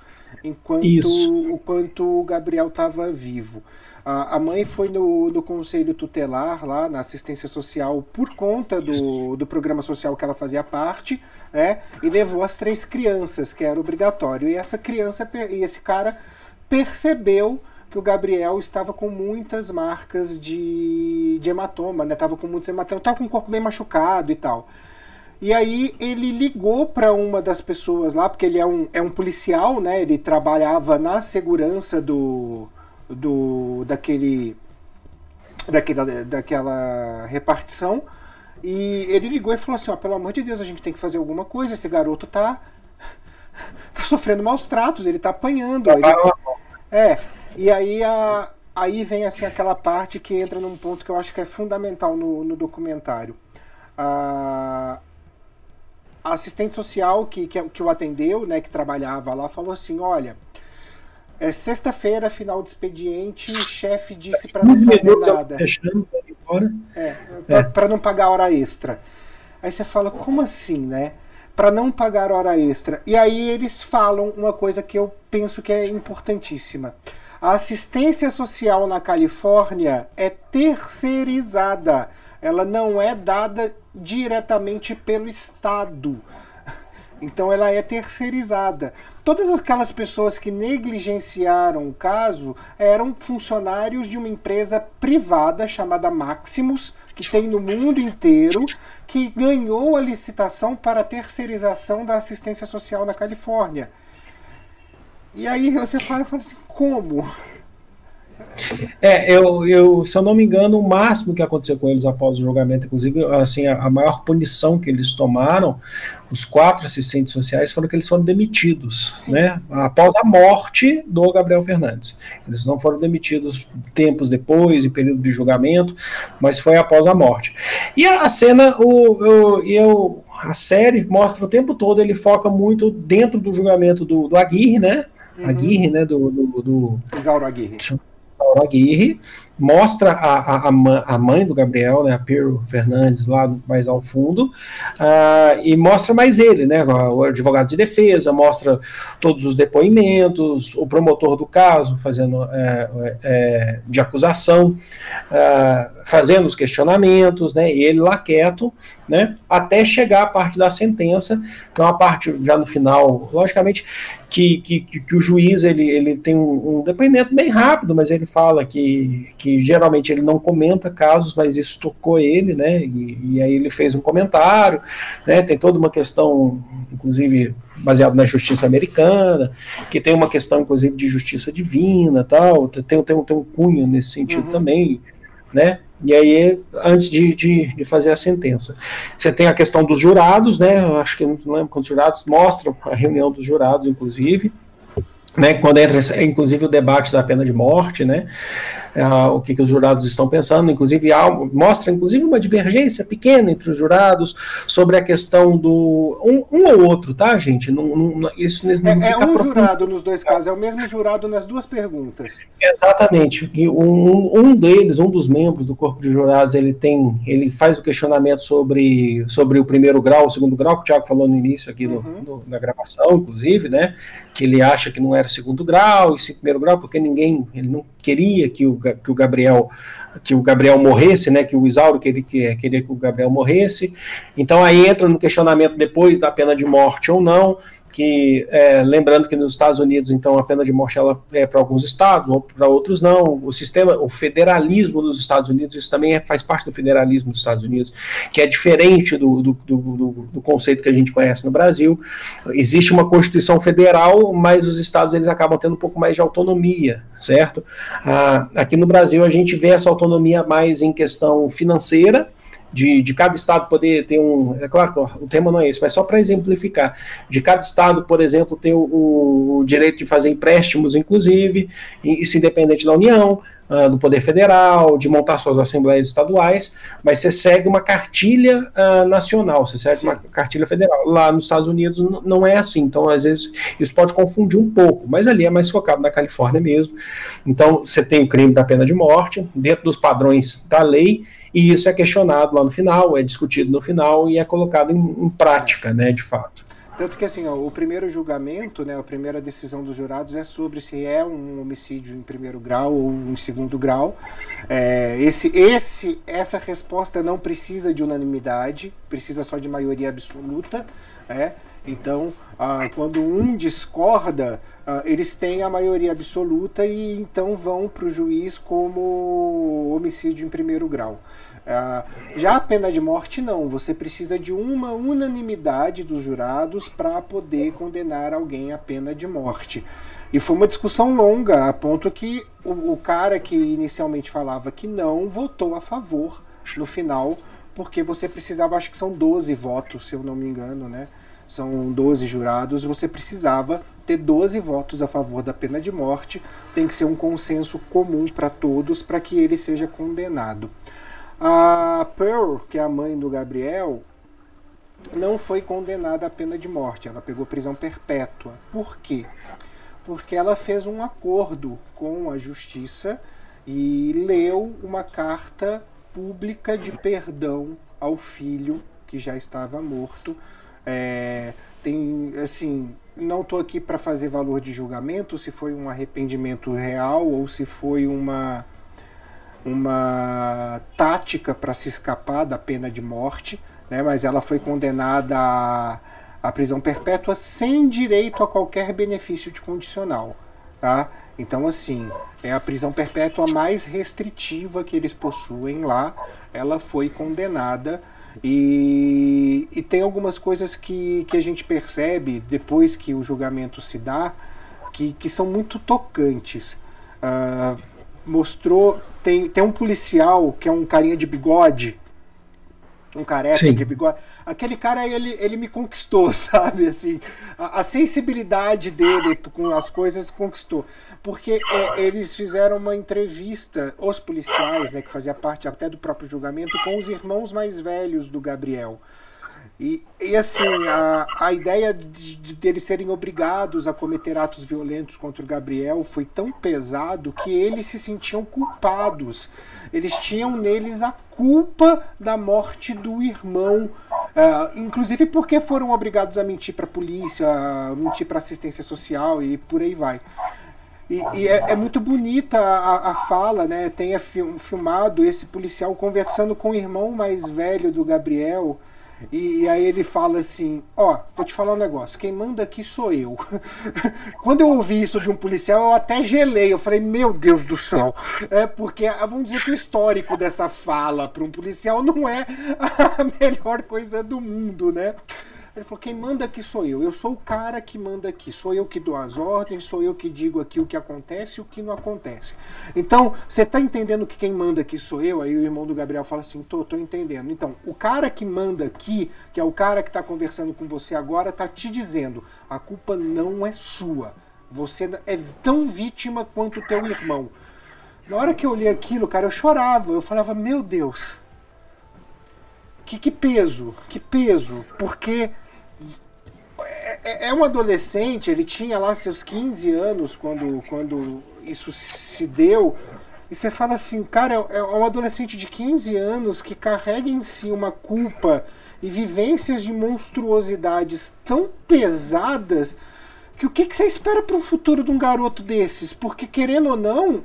enquanto, enquanto o Gabriel estava vivo. A, a mãe foi no, no conselho tutelar, lá na assistência social, por conta do, do programa social que ela fazia parte, né? E levou as três crianças, que era obrigatório. E essa criança, e esse cara percebeu que o Gabriel estava com muitas marcas de, de hematoma, né? Tava com muitos hematomas, tava com o corpo bem machucado e tal. E aí ele ligou para uma das pessoas lá, porque ele é um, é um policial, né? Ele trabalhava na segurança do, do daquele daquela, daquela repartição e ele ligou e falou assim, ó, pelo amor de Deus, a gente tem que fazer alguma coisa, esse garoto tá tá sofrendo maus tratos, ele tá apanhando. Ele... É, e aí a, aí vem assim aquela parte que entra num ponto que eu acho que é fundamental no, no documentário. A, a assistente social que, que, que, o atendeu, né, que trabalhava lá, falou assim: olha, é sexta-feira, final de expediente, o chefe disse para não fazer nada. Fechando, é, para é. não pagar hora extra. Aí você fala, como assim, né? Para não pagar hora extra. E aí eles falam uma coisa que eu penso que é importantíssima. A assistência social na Califórnia é terceirizada. Ela não é dada diretamente pelo Estado. Então ela é terceirizada. Todas aquelas pessoas que negligenciaram o caso eram funcionários de uma empresa privada chamada Maximus, que tem no mundo inteiro, que ganhou a licitação para a terceirização da assistência social na Califórnia. E aí você fala, fala assim, como? É, eu, eu, se eu não me engano, o máximo que aconteceu com eles após o julgamento, inclusive, assim, a, a, maior punição que eles tomaram, os quatro assistentes sociais, foram que eles foram demitidos, Sim. né? Após a morte do Gabriel Fernandes. Eles não foram demitidos tempos depois, em período de julgamento, mas foi após a morte. E a, a cena, o, o, eu, a série mostra o tempo todo, ele foca muito dentro do julgamento do, do Aguirre, né? Uhum. Aguirre, né? Do, do, do Isauro Aguirre. Laura Aguirre, mostra a, a, a mãe do Gabriel, né, a Pedro Fernandes, lá mais ao fundo, uh, e mostra mais ele, né, o advogado de defesa, mostra todos os depoimentos, o promotor do caso fazendo é, é, de acusação, uh, fazendo os questionamentos, né, e ele lá quieto, né, até chegar a parte da sentença, então a parte já no final, logicamente, que, que, que, o juiz ele, ele tem um, um, depoimento bem rápido, mas ele fala que, que geralmente ele não comenta casos, mas isso tocou ele, né? E, e aí ele fez um comentário, né? Tem toda uma questão, inclusive baseado na justiça americana, que tem uma questão, inclusive, de justiça divina, tal. Tem, tem, tem um cunho nesse sentido uhum. também, né? E aí, antes de, de, de, fazer a sentença. Você tem a questão dos jurados, né? Eu acho que não lembro quantos jurados mostram a reunião dos jurados, inclusive né, quando entra inclusive o debate da pena de morte, né, uh, o que, que, os jurados estão pensando, inclusive há, mostra inclusive uma divergência pequena entre os jurados sobre a questão do um, um ou outro, tá, gente? Não, não, isso não é, é um profundo. jurado nos dois casos, é o mesmo jurado nas duas perguntas. Exatamente. Um, um deles, um dos membros do corpo de jurados, ele tem, ele faz o questionamento sobre, sobre o primeiro grau, o segundo grau, que o Tiago falou no início aqui uhum. no, no, na gravação, inclusive, né, que ele acha que não era segundo grau e sim primeiro grau, porque ninguém, ele não queria que o, que o Gabriel que o Gabriel morresse, né, que o Isauro queria, queria que o Gabriel morresse. Então aí entra no questionamento depois da pena de morte ou não que é, lembrando que nos Estados Unidos então a pena de morte ela é para alguns estados ou para outros não. O sistema o federalismo dos Estados Unidos isso também é, faz parte do federalismo dos Estados Unidos que é diferente do, do, do, do, conceito que a gente conhece no Brasil. Existe uma constituição federal mas os estados eles acabam tendo um pouco mais de autonomia certo? Ah, aqui no Brasil a gente vê essa autonomia mais em questão financeira de, de cada estado poder ter um. É claro que o tema não é esse, mas só para exemplificar. De cada estado, por exemplo, ter o, o, direito de fazer empréstimos, inclusive, isso independente da União, uh, do Poder Federal, de montar suas assembleias estaduais, mas você segue uma cartilha uh, nacional, você segue uma cartilha federal. Lá nos Estados Unidos não é assim, então às vezes isso pode confundir um pouco, mas ali é mais focado na Califórnia mesmo. Então você tem o crime da pena de morte, dentro dos padrões da lei e isso é questionado lá no final, é discutido no final e é colocado em, em prática, né, de fato. Tanto que assim, ó, o primeiro julgamento, né, a primeira decisão dos jurados é sobre se é um homicídio em primeiro grau ou em segundo grau. É, esse, esse, essa resposta não precisa de unanimidade, precisa só de maioria absoluta. É? Então, ah, quando um discorda, ah, eles têm a maioria absoluta e então vão para o juiz como homicídio em primeiro grau. Ah, já a pena de morte, não. Você precisa de uma unanimidade dos jurados para poder condenar alguém à pena de morte. E foi uma discussão longa, a ponto que o, o cara que inicialmente falava que não votou a favor no final, porque você precisava, acho que são 12 votos, se eu não me engano, né? são 12 jurados, você precisava ter 12 votos a favor da pena de morte, tem que ser um consenso comum para todos para que ele seja condenado. A Pearl, que é a mãe do Gabriel, não foi condenada à pena de morte, ela pegou prisão perpétua. Por quê? Porque ela fez um acordo com a justiça e leu uma carta pública de perdão ao filho que já estava morto. É, tem assim, não estou aqui para fazer valor de julgamento se foi um arrependimento real ou se foi uma uma tática para se escapar da pena de morte, né? Mas ela foi condenada à, à prisão perpétua sem direito a qualquer benefício de condicional, tá? Então, assim, é a prisão perpétua mais restritiva que eles possuem lá. Ela foi condenada e, e tem algumas coisas que, que a gente percebe depois que o julgamento se dá que, que são muito tocantes. Uh, mostrou. Tem, tem um policial que é um carinha de bigode. Um careca Sim. de bigode. Aquele cara, ele, ele me conquistou, sabe? Assim, a, a sensibilidade dele com as coisas conquistou porque é, eles fizeram uma entrevista, os policiais, né, que fazia parte até do próprio julgamento, com os irmãos mais velhos do Gabriel. E, e assim, a, a ideia de, de eles serem obrigados a cometer atos violentos contra o Gabriel foi tão pesado que eles se sentiam culpados. Eles tinham neles a culpa da morte do irmão, uh, inclusive porque foram obrigados a mentir para a polícia, mentir para assistência social e por aí vai. E, e é, é, muito bonita a, a, fala, né? Tenha filmado esse policial conversando com o irmão mais velho do Gabriel. E, aí ele fala assim: Ó, vou te falar um negócio, quem manda aqui sou eu. Quando eu ouvi isso de um policial, eu até gelei. Eu falei: Meu Deus do céu. É porque, ah, vamos dizer que o histórico dessa fala para um policial não é a melhor coisa do mundo, né? Ele falou: quem manda aqui sou eu. Eu sou o cara que manda aqui. Sou eu que dou as ordens, sou eu que digo aqui o que acontece e o que não acontece. Então, você está entendendo que quem manda aqui sou eu? Aí o irmão do Gabriel fala assim: tô, tô entendendo. Então, o cara que manda aqui, que é o cara que está conversando com você agora, está te dizendo: a culpa não é sua. Você é tão vítima quanto o teu irmão. Na hora que eu olhei aquilo, cara, eu chorava. Eu falava: meu Deus. Que, que peso, que peso, porque é, é, é um adolescente, ele tinha lá seus 15 anos quando, quando isso se deu. E você fala assim, cara, é, é um adolescente de 15 anos que carrega em si uma culpa e vivências de monstruosidades tão pesadas que o que, que você espera para o futuro de um garoto desses? Porque, querendo ou não,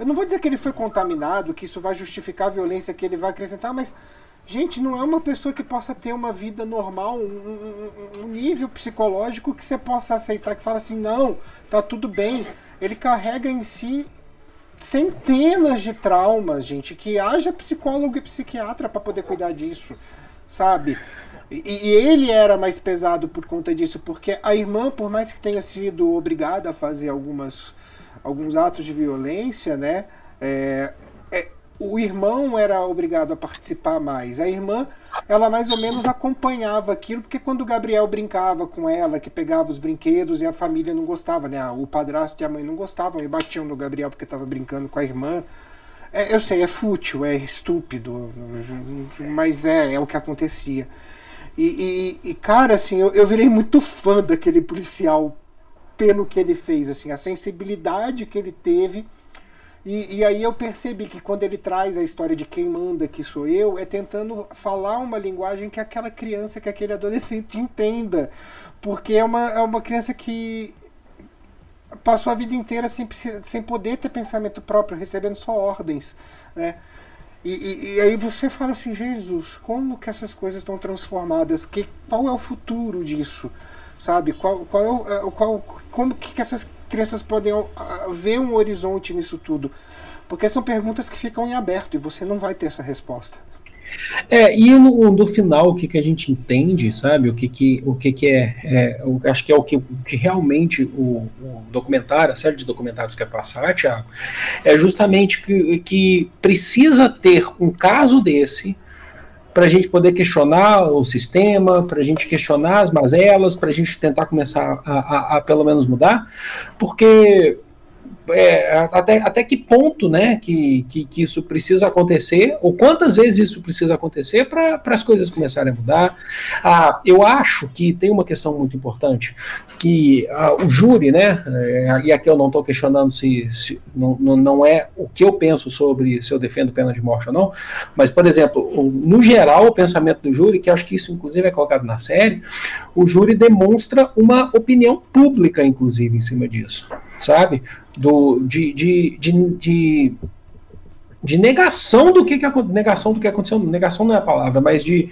eu não vou dizer que ele foi contaminado, que isso vai justificar a violência que ele vai acrescentar, mas Gente, não é uma pessoa que possa ter uma vida normal, um, um, um, nível psicológico que você possa aceitar, que fala assim, não, tá tudo bem. Ele carrega em si centenas de traumas, gente, que haja psicólogo e psiquiatra para poder cuidar disso, sabe? E, e, ele era mais pesado por conta disso, porque a irmã, por mais que tenha sido obrigada a fazer algumas, alguns atos de violência, né? É, o irmão era obrigado a participar mais. A irmã, ela mais ou menos acompanhava aquilo, porque quando o Gabriel brincava com ela, que pegava os brinquedos e a família não gostava, né? O padrasto e a mãe não gostavam e batiam no Gabriel porque estava brincando com a irmã. É, eu sei, é fútil, é estúpido, mas é, é o que acontecia. E, e, e cara, assim, eu, eu virei muito fã daquele policial pelo que ele fez, assim, a sensibilidade que ele teve e, e, aí eu percebi que quando ele traz a história de quem manda que sou eu, é tentando falar uma linguagem que aquela criança, que aquele adolescente entenda. Porque é uma, é uma criança que passou a vida inteira sem, sem poder ter pensamento próprio, recebendo só ordens. Né? E, e, e aí você fala assim, Jesus, como que essas coisas estão transformadas? Que, qual é o futuro disso? Sabe? Qual, qual é é, qual, como que, essas crianças podem ver um horizonte nisso tudo? Porque são perguntas que ficam em aberto e você não vai ter essa resposta. É, e no, no final, o que, que a gente entende, sabe? O que, que, o que, que é, é o, Acho que é o que, o que realmente o, o, documentário, a série de documentários quer passar, Tiago, é justamente que, que precisa ter um caso desse para a gente poder questionar o sistema, para a gente questionar as mazelas, para a gente tentar começar a, a, a, pelo menos mudar, porque é, até, até que ponto né, que, que, que, isso precisa acontecer, ou quantas vezes isso precisa acontecer para as coisas começarem a mudar. Ah, eu acho que tem uma questão muito importante, que ah, o júri, né, é, e aqui eu não estou questionando se, se não, não é o que eu penso sobre se eu defendo pena de morte ou não, mas, por exemplo, no geral, o pensamento do júri, que acho que isso inclusive é colocado na série, o júri demonstra uma opinião pública, inclusive, em cima disso, sabe? Do, de, de, de, de, negação do que, que negação do que aconteceu. Negação não é a palavra, mas de,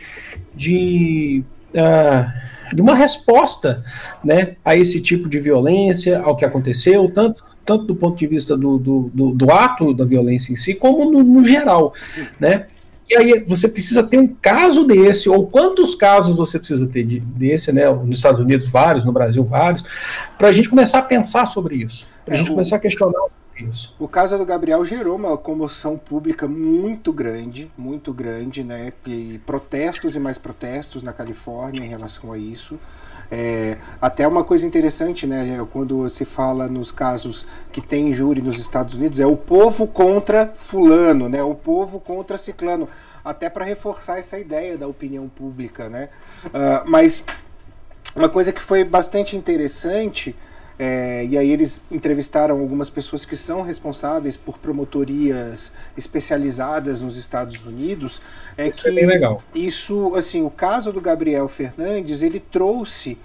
de, uh, de uma resposta né, a esse tipo de violência, ao que aconteceu, tanto, tanto do ponto de vista do, do, do, do ato da violência em si, como no, no geral. Né? E aí você precisa ter um caso desse, ou quantos casos você precisa ter de, desse, né? Nos Estados Unidos, vários, no Brasil, vários, para a gente começar a pensar sobre isso, para a é, gente o, começar a questionar sobre isso. O caso do Gabriel gerou uma comoção pública muito grande, muito grande, né? E protestos e mais protestos na Califórnia em relação a isso. É, até uma coisa interessante, né, quando se fala nos casos que tem júri nos Estados Unidos, é o povo contra fulano, né, o povo contra ciclano, até para reforçar essa ideia da opinião pública, né. Uh, mas uma coisa que foi bastante interessante é, e aí eles entrevistaram algumas pessoas que são responsáveis por promotorias especializadas nos Estados Unidos. É isso que é isso, assim, o caso do Gabriel Fernandes, ele trouxe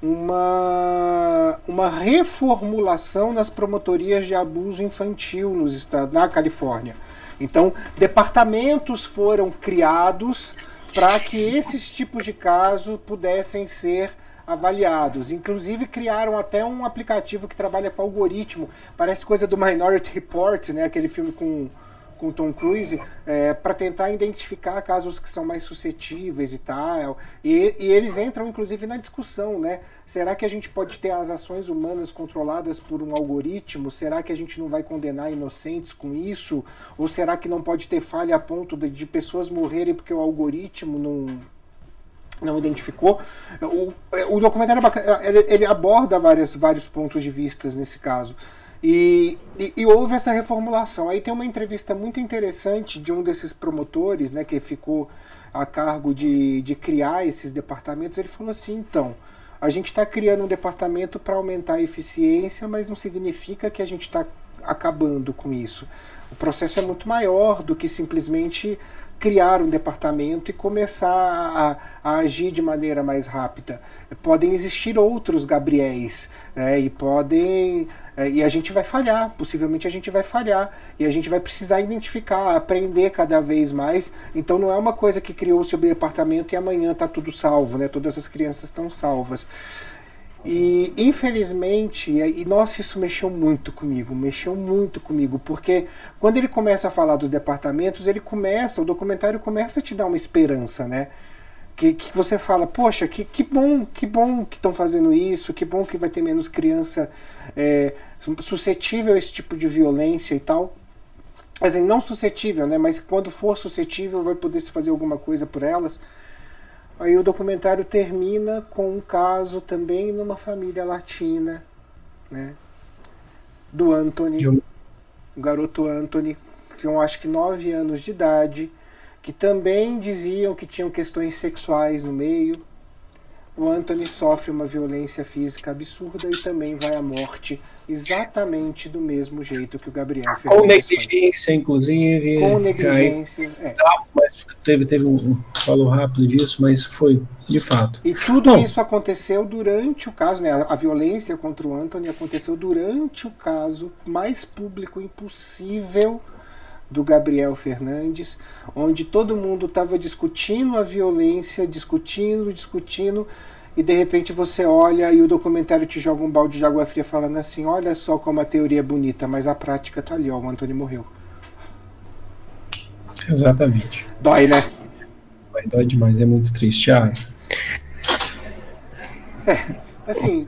uma, uma reformulação nas promotorias de abuso infantil nos estados, na Califórnia. Então, departamentos foram criados para que esses tipos de casos pudessem ser avaliados. Inclusive criaram até um aplicativo que trabalha com algoritmo, parece coisa do Minority Report, né? Aquele filme com com Tom Cruise é, para tentar identificar casos que são mais suscetíveis e tal. E, e, eles entram, inclusive, na discussão, né? Será que a gente pode ter as ações humanas controladas por um algoritmo? Será que a gente não vai condenar inocentes com isso? Ou será que não pode ter falha a ponto de, de pessoas morrerem porque o algoritmo não não identificou. O, o documentário é bacana, ele, ele, aborda várias, vários pontos de vista nesse caso. E, e, e, houve essa reformulação. Aí tem uma entrevista muito interessante de um desses promotores, né, que ficou a cargo de, de criar esses departamentos. Ele falou assim: então, a gente está criando um departamento para aumentar a eficiência, mas não significa que a gente está acabando com isso. O processo é muito maior do que simplesmente criar um departamento e começar a, a agir de maneira mais rápida. Podem existir outros Gabriéis né, e podem é, e a gente vai falhar, possivelmente a gente vai falhar e a gente vai precisar identificar, aprender cada vez mais. Então não é uma coisa que criou o seu departamento e amanhã está tudo salvo, né? Todas as crianças estão salvas. E infelizmente, e nossa, isso mexeu muito comigo, mexeu muito comigo, porque quando ele começa a falar dos departamentos, ele começa, o documentário começa a te dar uma esperança, né? Que, que você fala, poxa, que, que bom, que bom que estão fazendo isso, que bom que vai ter menos criança é, suscetível a esse tipo de violência e tal. Assim, não suscetível, né? Mas quando for suscetível, vai poder se fazer alguma coisa por elas. Aí o documentário termina com um caso também numa família latina, né? Do Anthony, o garoto Anthony, que eu acho que nove anos de idade, que também diziam que tinham questões sexuais no meio, o Anthony sofre uma violência física absurda e também vai à morte exatamente do mesmo jeito que o Gabriel fez. Com negligência, inclusive. Com negligência. É. Mas teve, teve um falou rápido disso, mas foi de fato. E tudo Bom, isso aconteceu durante o caso, né? A violência contra o Anthony aconteceu durante o caso mais público impossível do Gabriel Fernandes, onde todo mundo estava discutindo a violência, discutindo, discutindo, e de repente você olha e o documentário te joga um balde de água fria falando assim: olha só como a teoria é bonita, mas a prática tá ali, ó, o Antônio morreu. Exatamente. Dói, né? Dói, dói demais, é muito triste. Ah. É, assim,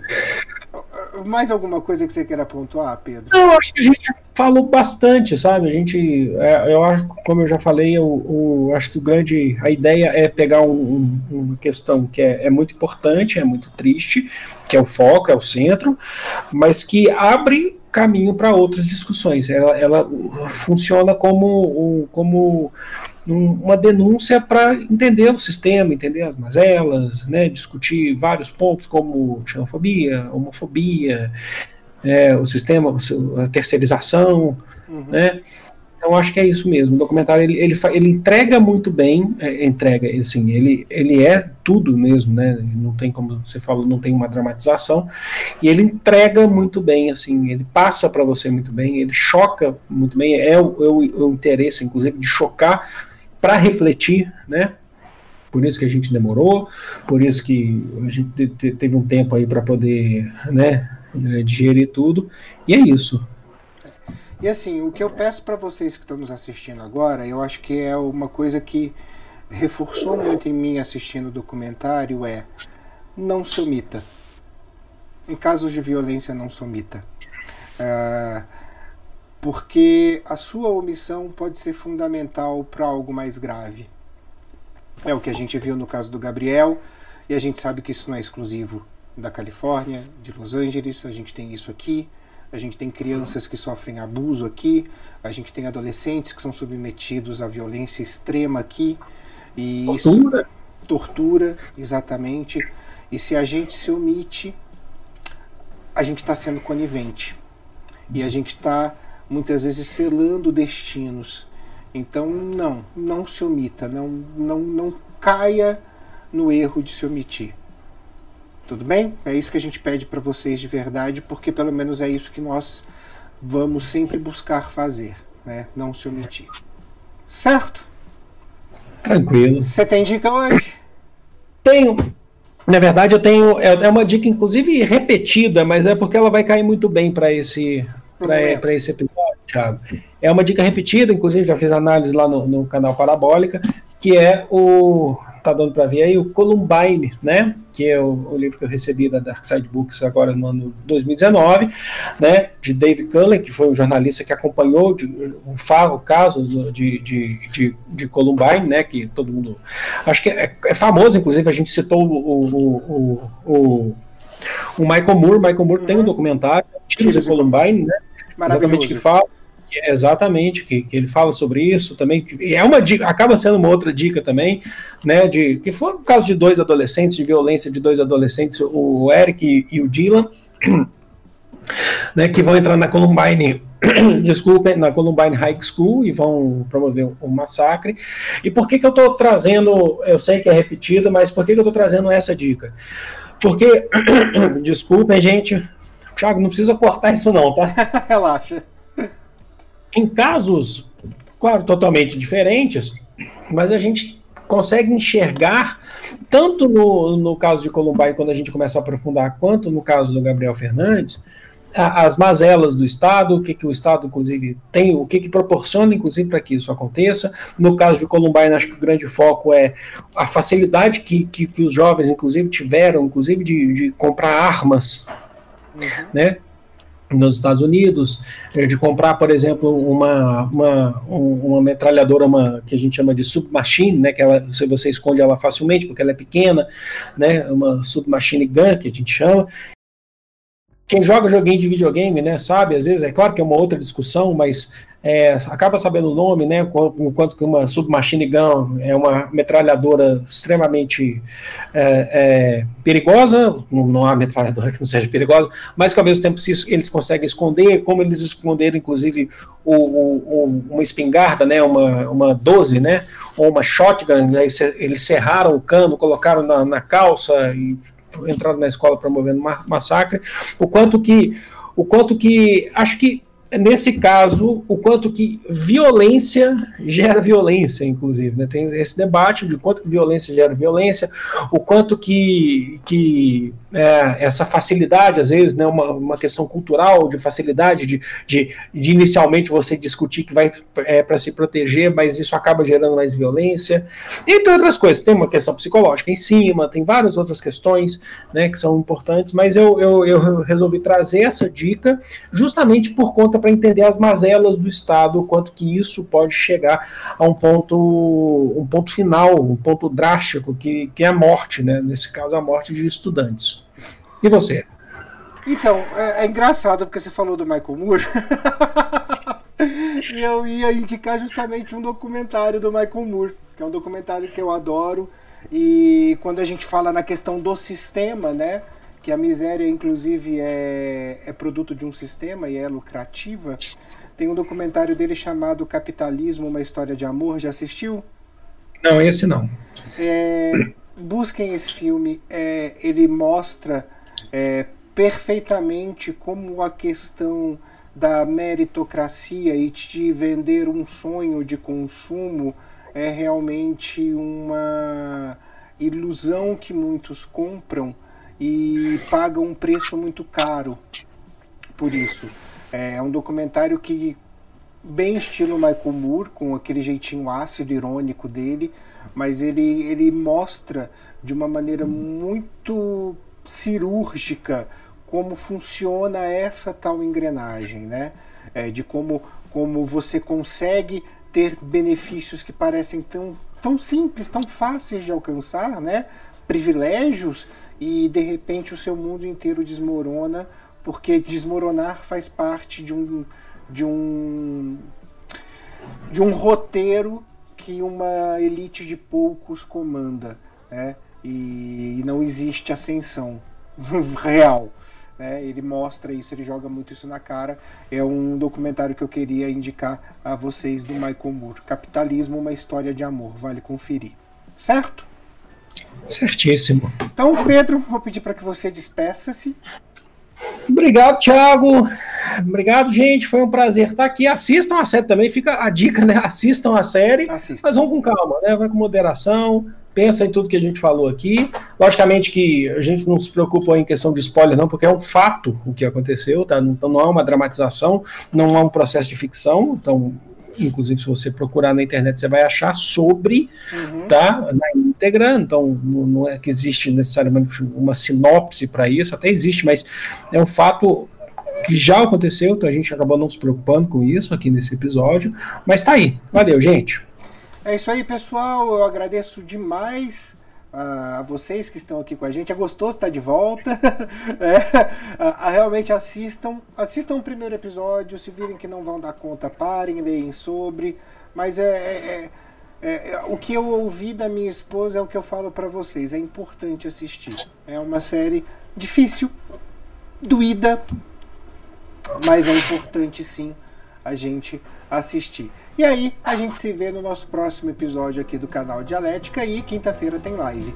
mais alguma coisa que você queira pontuar, Pedro? Não, acho que a gente falou bastante, sabe? A gente, é, eu acho, como eu já falei, eu, eu, acho que o grande, a ideia é pegar um, um, uma questão que é, é, muito importante, é muito triste, que é o foco, é o centro, mas que abre caminho para outras discussões. Ela, ela funciona como, como uma denúncia para entender o sistema, entender as mazelas, né, discutir vários pontos como xenofobia, homofobia, é, o sistema, a terceirização, uhum. né? Então acho que é isso mesmo. O documentário ele, ele, ele entrega muito bem, é, entrega, assim, ele, ele é tudo mesmo, né? Não tem como você falou, não tem uma dramatização e ele entrega muito bem, assim, ele passa para você muito bem, ele choca muito bem. É o, é o, é o interesse, inclusive, de chocar para refletir, né? Por isso que a gente demorou, por isso que a gente teve um tempo aí para poder, né, digerir tudo. E é isso. E assim, o que eu peço para vocês que estão nos assistindo agora, eu acho que é uma coisa que reforçou muito em mim assistindo o documentário é não se omita. Em casos de violência, não se omita. Uh, porque a sua omissão pode ser fundamental para algo mais grave. É o que a gente viu no caso do Gabriel, e a gente sabe que isso não é exclusivo da Califórnia, de Los Angeles, a gente tem isso aqui, a gente tem crianças que sofrem abuso aqui, a gente tem adolescentes que são submetidos à violência extrema aqui, e tortura. isso tortura, exatamente. E se a gente se omite, a gente está sendo conivente. E a gente está muitas vezes selando destinos. Então, não, não se omita, não, não, não caia no erro de se omitir. Tudo bem? É isso que a gente pede para vocês de verdade, porque pelo menos é isso que nós vamos sempre buscar fazer, né? Não se omitir. Certo? Tranquilo. Você tem dica hoje? Tenho. Na verdade, eu tenho. É, é uma dica, inclusive, repetida, mas é porque ela vai cair muito bem para esse, esse episódio, Thiago. É uma dica repetida, inclusive já fiz análise lá no, no canal Parabólica, que é o. Tá dando para ver aí o Columbine, né? Que é o, o, livro que eu recebi da Dark Side Books agora no ano 2019, né? De Dave Cullen, que foi um jornalista que acompanhou de, o, o caso de, de, de, de, Columbine, né? Que todo mundo. Acho que é, é famoso, inclusive, a gente citou o, o, o, o Michael Moore. Michael Moore uhum. tem um documentário, Tiros de Columbine, né? Exatamente que fala exatamente que, que ele fala sobre isso também é uma dica acaba sendo uma outra dica também né de que foi o caso de dois adolescentes de violência de dois adolescentes o Eric e, e o Dylan né que vão entrar na Columbine desculpem na Columbine High School e vão promover um, um massacre e por que que eu estou trazendo eu sei que é repetido mas por que que eu estou trazendo essa dica porque desculpem gente Thiago, não precisa cortar isso não, tá? Relaxa. Em casos, claro, totalmente diferentes, mas a gente consegue enxergar, tanto no, no caso de Columbine, quando a gente começa a aprofundar, quanto no caso do Gabriel Fernandes, a, as mazelas do Estado, o que, que o Estado, inclusive, tem, o que, que proporciona, inclusive, para que isso aconteça. No caso de Columbine, acho que o grande foco é a facilidade que, que, que os jovens, inclusive, tiveram, inclusive, de, de comprar armas uhum. né? Nos Estados Unidos, eh, de comprar, por exemplo, uma, uma, uma metralhadora uma, que a gente chama de submachine, né, que ela, você esconde ela facilmente porque ela é pequena, né, uma submachine gun que a gente chama. Quem joga joguinho de videogame, né, sabe, às vezes, é claro que é uma outra discussão, mas é, acaba sabendo o nome, né? Enquanto que uma submachine gun é uma metralhadora extremamente é, é, perigosa, não, não, há metralhadora que não seja perigosa, mas que ao mesmo tempo se eles conseguem esconder, como eles esconderam, inclusive, o, o, uma espingarda, né? Uma, uma 12, né? Ou uma shotgun, né, eles serraram o cano, colocaram na, na calça e entraram na escola promovendo massacre. O quanto que, o quanto que, acho que nesse caso, o quanto que violência gera violência, inclusive. Né? Tem esse debate de quanto que violência gera violência, o quanto que, que é, essa facilidade, às vezes, né, uma, uma questão cultural de facilidade de, de, de inicialmente você discutir que vai é, para se proteger, mas isso acaba gerando mais violência, entre outras coisas. Tem uma questão psicológica em cima, tem várias outras questões né, que são importantes, mas eu, eu, eu resolvi trazer essa dica justamente por conta para entender as mazelas do Estado, quanto que isso pode chegar a um ponto, um ponto final, um ponto drástico, que, que é a morte, né, nesse caso a morte de estudantes. E você? Então, é, é engraçado porque você falou do Michael Moore. e eu ia indicar justamente um documentário do Michael Moore, que é um documentário que eu adoro. E quando a gente fala na questão do sistema, né? Que a miséria, inclusive, é, é produto de um sistema e é lucrativa. Tem um documentário dele chamado Capitalismo, uma história de amor. Já assistiu? Não, esse não. É, busquem esse filme. É, ele mostra é, perfeitamente como a questão da meritocracia e de vender um sonho de consumo é realmente uma ilusão que muitos compram e pagam um preço muito caro por isso. É um documentário que bem estilo Michael Moore, com aquele jeitinho ácido irônico dele, mas ele, ele mostra de uma maneira muito cirúrgica como funciona essa tal engrenagem, né? É, de como, como você consegue ter benefícios que parecem tão, tão simples, tão fáceis de alcançar, né? Privilégios e de repente o seu mundo inteiro desmorona porque desmoronar faz parte de um de um de um roteiro que uma elite de poucos comanda, né? E não existe ascensão real. Né? Ele mostra isso, ele joga muito isso na cara. É um documentário que eu queria indicar a vocês do Michael Moore. Capitalismo, uma história de amor. Vale conferir. Certo? Certíssimo. Então, Pedro, vou pedir para que você despeça-se. Obrigado, Thiago. Obrigado, gente. Foi um prazer estar aqui. Assistam a série também. Fica a dica, né? Assistam a série. Assistam. Mas vão com calma, né? Vai com moderação pensa em tudo que a gente falou aqui. Logicamente que a gente não se preocupa em questão de spoiler, não, porque é um fato o que aconteceu, tá? Então não é uma dramatização, não é um processo de ficção. Então, inclusive, se você procurar na internet, você vai achar sobre, uhum. tá? Na íntegra. Então, não é que existe necessariamente uma sinopse para isso, até existe, mas é um fato que já aconteceu, então a gente acabou não se preocupando com isso aqui nesse episódio, mas tá aí. Valeu, gente. É isso aí, pessoal. Eu agradeço demais uh, a vocês que estão aqui com a gente. É gostoso estar de volta. é, uh, realmente assistam. Assistam o primeiro episódio. Se virem que não vão dar conta, parem, leem sobre. Mas é, é, é, é o que eu ouvi da minha esposa é o que eu falo para vocês. É importante assistir. É uma série difícil, doída, mas é importante sim a gente assistir. E aí, a gente se vê no nosso próximo episódio aqui do canal Dialética e quinta-feira tem live.